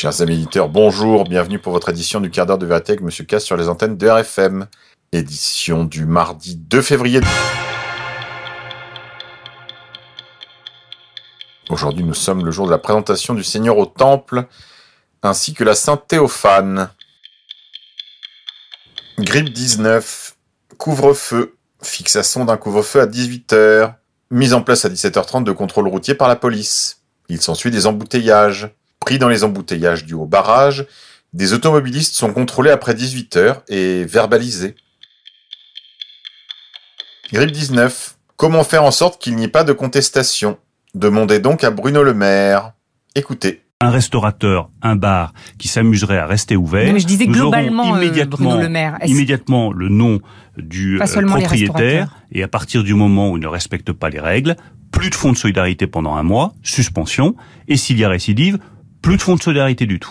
Chers amis éditeurs, bonjour, bienvenue pour votre édition du quart d'heure de vérité avec Monsieur Cass sur les antennes de RFM. Édition du mardi 2 février. Aujourd'hui, nous sommes le jour de la présentation du Seigneur au Temple, ainsi que la Sainte Théophane. Grippe 19, couvre-feu, fixation d'un couvre-feu à 18h, mise en place à 17h30 de contrôle routier par la police. Il s'ensuit des embouteillages. Pris dans les embouteillages du haut barrage, des automobilistes sont contrôlés après 18 heures et verbalisés. Grippe 19. Comment faire en sorte qu'il n'y ait pas de contestation? Demandez donc à Bruno Le Maire. Écoutez. Un restaurateur, un bar qui s'amuserait à rester ouvert. Non, mais je disais nous globalement, euh, immédiatement, Bruno Le Maire. Immédiatement le nom du euh, propriétaire et à partir du moment où il ne respecte pas les règles, plus de fonds de solidarité pendant un mois, suspension, et s'il y a récidive, plus de fonds du tout.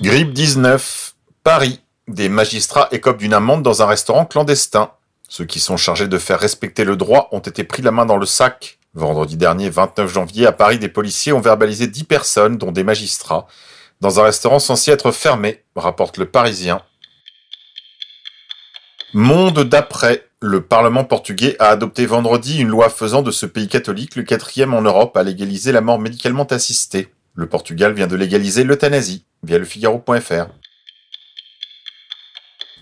Grippe 19. Paris. Des magistrats écopent d'une amende dans un restaurant clandestin. Ceux qui sont chargés de faire respecter le droit ont été pris la main dans le sac. Vendredi dernier, 29 janvier, à Paris, des policiers ont verbalisé 10 personnes, dont des magistrats, dans un restaurant censé être fermé, rapporte le Parisien. Monde d'après. Le Parlement portugais a adopté vendredi une loi faisant de ce pays catholique le quatrième en Europe à légaliser la mort médicalement assistée. Le Portugal vient de légaliser l'euthanasie via le Figaro.fr.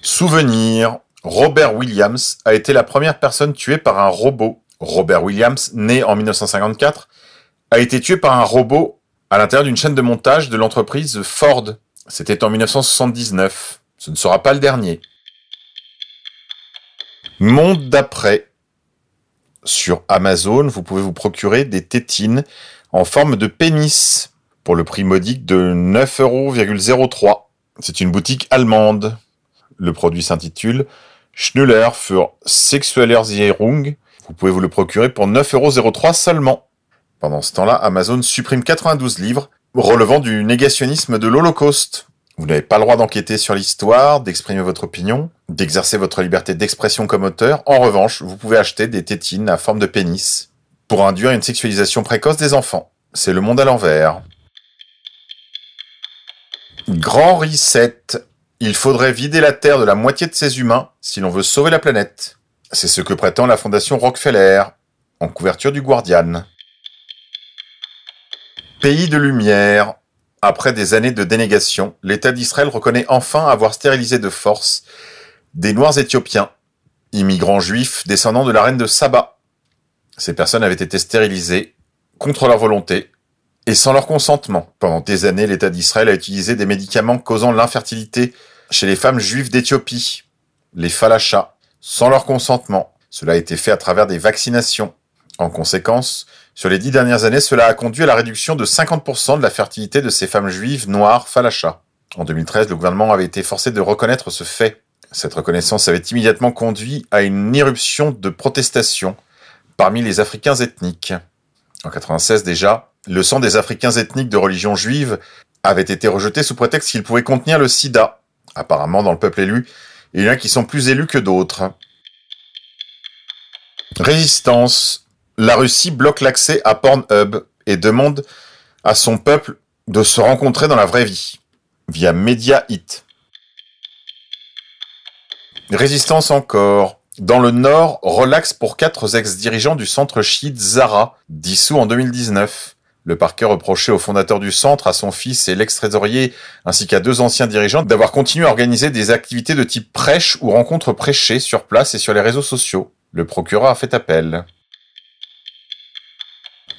Souvenir. Robert Williams a été la première personne tuée par un robot. Robert Williams, né en 1954, a été tué par un robot à l'intérieur d'une chaîne de montage de l'entreprise Ford. C'était en 1979. Ce ne sera pas le dernier. Monde d'après. Sur Amazon, vous pouvez vous procurer des tétines en forme de pénis pour le prix modique de 9,03€. C'est une boutique allemande. Le produit s'intitule Schnuller für Sexualisierung. Vous pouvez vous le procurer pour 9,03€ seulement. Pendant ce temps-là, Amazon supprime 92 livres relevant du négationnisme de l'Holocauste. Vous n'avez pas le droit d'enquêter sur l'histoire, d'exprimer votre opinion, d'exercer votre liberté d'expression comme auteur. En revanche, vous pouvez acheter des tétines à forme de pénis pour induire une sexualisation précoce des enfants. C'est le monde à l'envers. Grand reset. Il faudrait vider la Terre de la moitié de ses humains si l'on veut sauver la planète. C'est ce que prétend la fondation Rockefeller, en couverture du Guardian. Pays de lumière. Après des années de dénégation, l'État d'Israël reconnaît enfin avoir stérilisé de force des Noirs éthiopiens, immigrants juifs descendants de la reine de Saba. Ces personnes avaient été stérilisées contre leur volonté et sans leur consentement. Pendant des années, l'État d'Israël a utilisé des médicaments causant l'infertilité chez les femmes juives d'Éthiopie, les falachas, sans leur consentement. Cela a été fait à travers des vaccinations. En conséquence, sur les dix dernières années, cela a conduit à la réduction de 50% de la fertilité de ces femmes juives noires falachas. En 2013, le gouvernement avait été forcé de reconnaître ce fait. Cette reconnaissance avait immédiatement conduit à une éruption de protestations parmi les Africains ethniques. En 96 déjà, le sang des Africains ethniques de religion juive avait été rejeté sous prétexte qu'il pouvait contenir le sida. Apparemment, dans le peuple élu, il y en a qui sont plus élus que d'autres. Résistance. La Russie bloque l'accès à Pornhub et demande à son peuple de se rencontrer dans la vraie vie, via Media Hit. Résistance encore. Dans le Nord, relax pour quatre ex-dirigeants du centre chiite Zara, dissous en 2019. Le parquet reprochait au fondateur du centre, à son fils et l'ex-trésorier, ainsi qu'à deux anciens dirigeants, d'avoir continué à organiser des activités de type prêche ou rencontres prêchées sur place et sur les réseaux sociaux. Le procureur a fait appel.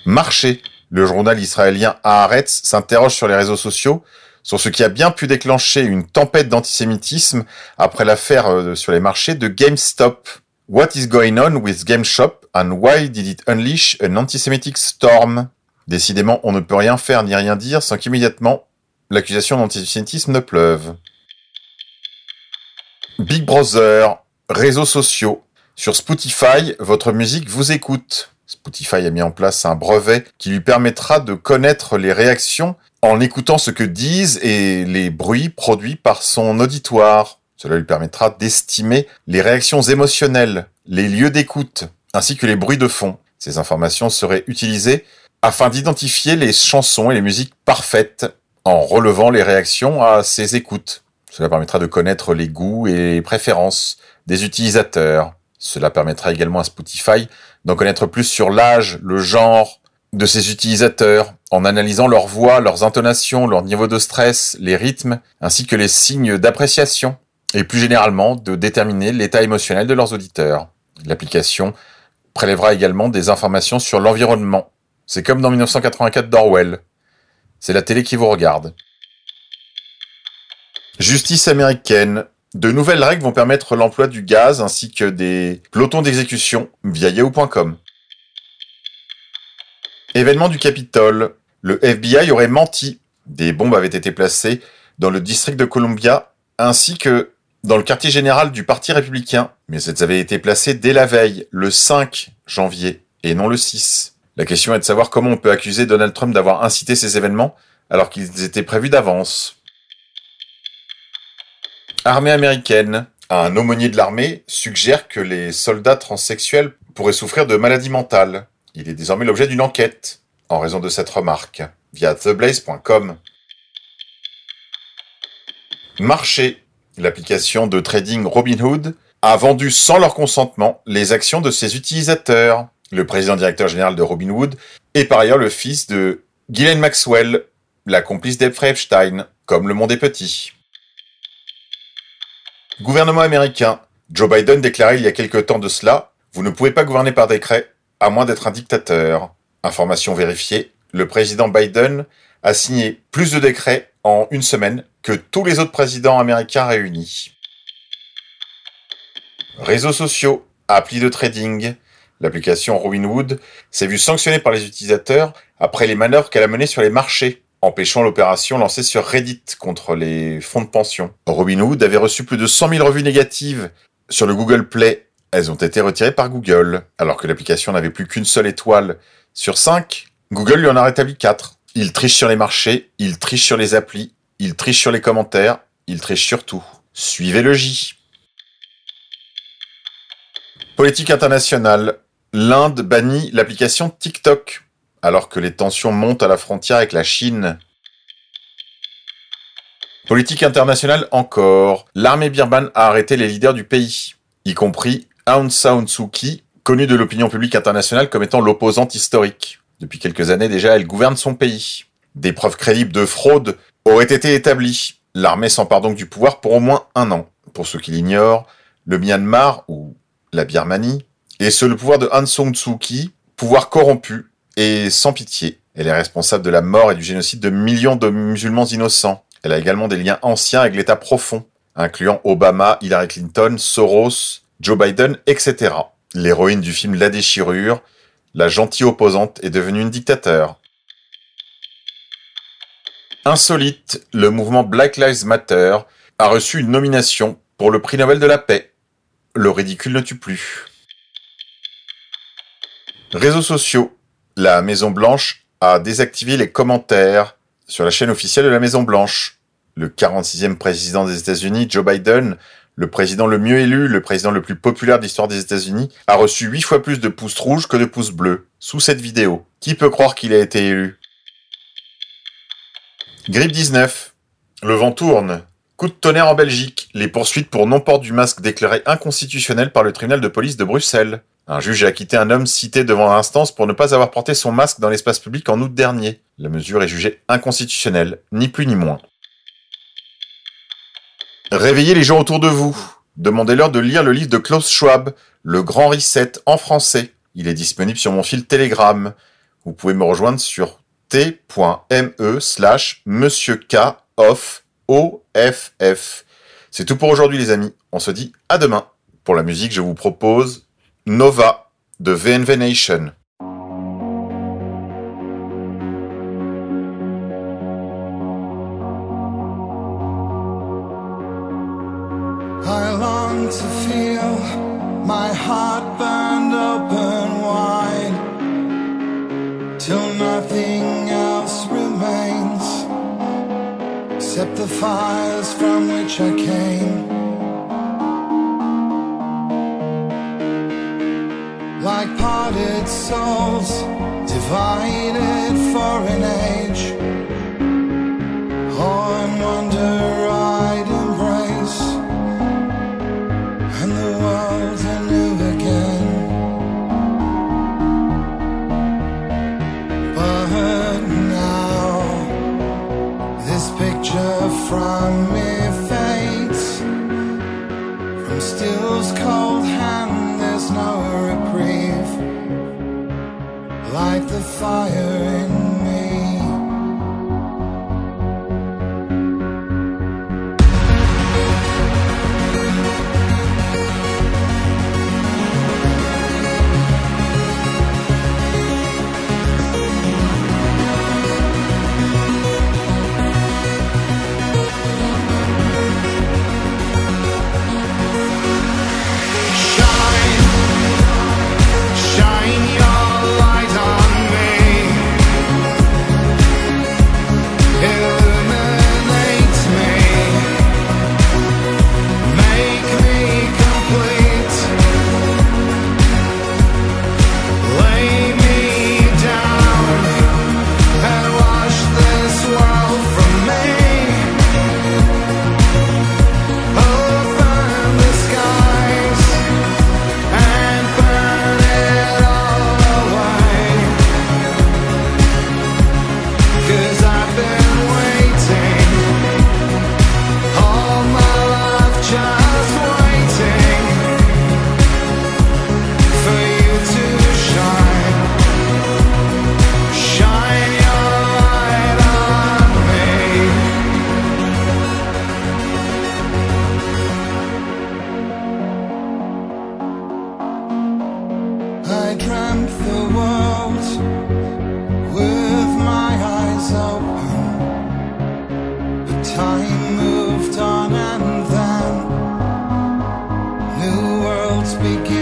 Marché. Le journal israélien Haaretz s'interroge sur les réseaux sociaux sur ce qui a bien pu déclencher une tempête d'antisémitisme après l'affaire euh, sur les marchés de GameStop. What is going on with GameStop and why did it unleash an antisemitic storm? Décidément, on ne peut rien faire ni rien dire sans qu'immédiatement l'accusation d'antisémitisme ne pleuve. Big Brother, réseaux sociaux. Sur Spotify, votre musique vous écoute. Spotify a mis en place un brevet qui lui permettra de connaître les réactions en écoutant ce que disent et les bruits produits par son auditoire. Cela lui permettra d'estimer les réactions émotionnelles, les lieux d'écoute, ainsi que les bruits de fond. Ces informations seraient utilisées afin d'identifier les chansons et les musiques parfaites en relevant les réactions à ses écoutes. Cela permettra de connaître les goûts et préférences des utilisateurs. Cela permettra également à Spotify d'en connaître plus sur l'âge, le genre de ses utilisateurs, en analysant leur voix, leurs intonations, leur niveau de stress, les rythmes, ainsi que les signes d'appréciation, et plus généralement de déterminer l'état émotionnel de leurs auditeurs. L'application prélèvera également des informations sur l'environnement. C'est comme dans 1984 d'Orwell. C'est la télé qui vous regarde. Justice américaine. De nouvelles règles vont permettre l'emploi du gaz ainsi que des pelotons d'exécution via yahoo.com. Événement du Capitole. Le FBI aurait menti. Des bombes avaient été placées dans le district de Columbia ainsi que dans le quartier général du Parti républicain. Mais elles avaient été placées dès la veille, le 5 janvier, et non le 6. La question est de savoir comment on peut accuser Donald Trump d'avoir incité ces événements alors qu'ils étaient prévus d'avance. Armée américaine. Un aumônier de l'armée suggère que les soldats transsexuels pourraient souffrir de maladies mentales. Il est désormais l'objet d'une enquête, en raison de cette remarque, via theblaze.com. Marché. L'application de trading Robinhood a vendu sans leur consentement les actions de ses utilisateurs. Le président directeur général de Robinhood est par ailleurs le fils de Ghislaine Maxwell, la complice d'Ephrem Epstein, comme le monde est petit. Gouvernement américain. Joe Biden déclarait il y a quelque temps de cela, vous ne pouvez pas gouverner par décret, à moins d'être un dictateur. Information vérifiée, le président Biden a signé plus de décrets en une semaine que tous les autres présidents américains réunis. Réseaux sociaux, appli de trading. L'application Robinhood s'est vue sanctionnée par les utilisateurs après les manœuvres qu'elle a menées sur les marchés empêchant l'opération lancée sur Reddit contre les fonds de pension. Robinhood avait reçu plus de 100 000 revues négatives sur le Google Play. Elles ont été retirées par Google. Alors que l'application n'avait plus qu'une seule étoile sur 5, Google lui en a rétabli 4. Il triche sur les marchés, il triche sur les applis, il triche sur les commentaires, il triche sur tout. Suivez le J. Politique internationale. L'Inde bannit l'application TikTok alors que les tensions montent à la frontière avec la Chine. Politique internationale encore. L'armée birmane a arrêté les leaders du pays, y compris Aung San Suu Kyi, connue de l'opinion publique internationale comme étant l'opposante historique. Depuis quelques années déjà, elle gouverne son pays. Des preuves crédibles de fraude auraient été établies. L'armée s'empare donc du pouvoir pour au moins un an. Pour ceux qui l'ignorent, le Myanmar, ou la Birmanie, est sous le pouvoir de Aung San Suu Kyi, pouvoir corrompu et sans pitié. Elle est responsable de la mort et du génocide de millions de musulmans innocents. Elle a également des liens anciens avec l'État profond, incluant Obama, Hillary Clinton, Soros, Joe Biden, etc. L'héroïne du film La déchirure, la gentille opposante, est devenue une dictateur. Insolite, le mouvement Black Lives Matter a reçu une nomination pour le prix Nobel de la paix. Le ridicule ne tue plus. Réseaux sociaux. La Maison Blanche a désactivé les commentaires sur la chaîne officielle de la Maison Blanche. Le 46e président des États-Unis, Joe Biden, le président le mieux élu, le président le plus populaire de l'histoire des États-Unis, a reçu 8 fois plus de pouces rouges que de pouces bleus sous cette vidéo. Qui peut croire qu'il a été élu? Grippe 19. Le vent tourne. Coup de tonnerre en Belgique. Les poursuites pour non-port du masque déclarées inconstitutionnelles par le tribunal de police de Bruxelles. Un juge a acquitté un homme cité devant l'instance pour ne pas avoir porté son masque dans l'espace public en août dernier. La mesure est jugée inconstitutionnelle, ni plus ni moins. Réveillez les gens autour de vous. Demandez-leur de lire le livre de Klaus Schwab, Le Grand Reset, en français. Il est disponible sur mon fil Telegram. Vous pouvez me rejoindre sur t.me slash monsieur. C'est tout pour aujourd'hui les amis. On se dit à demain. Pour la musique, je vous propose Nova de VNV Nation. I long to feel my heart burned open wide till nothing else remains except the fires from which I came. Like parted souls divided for an age. Speaking.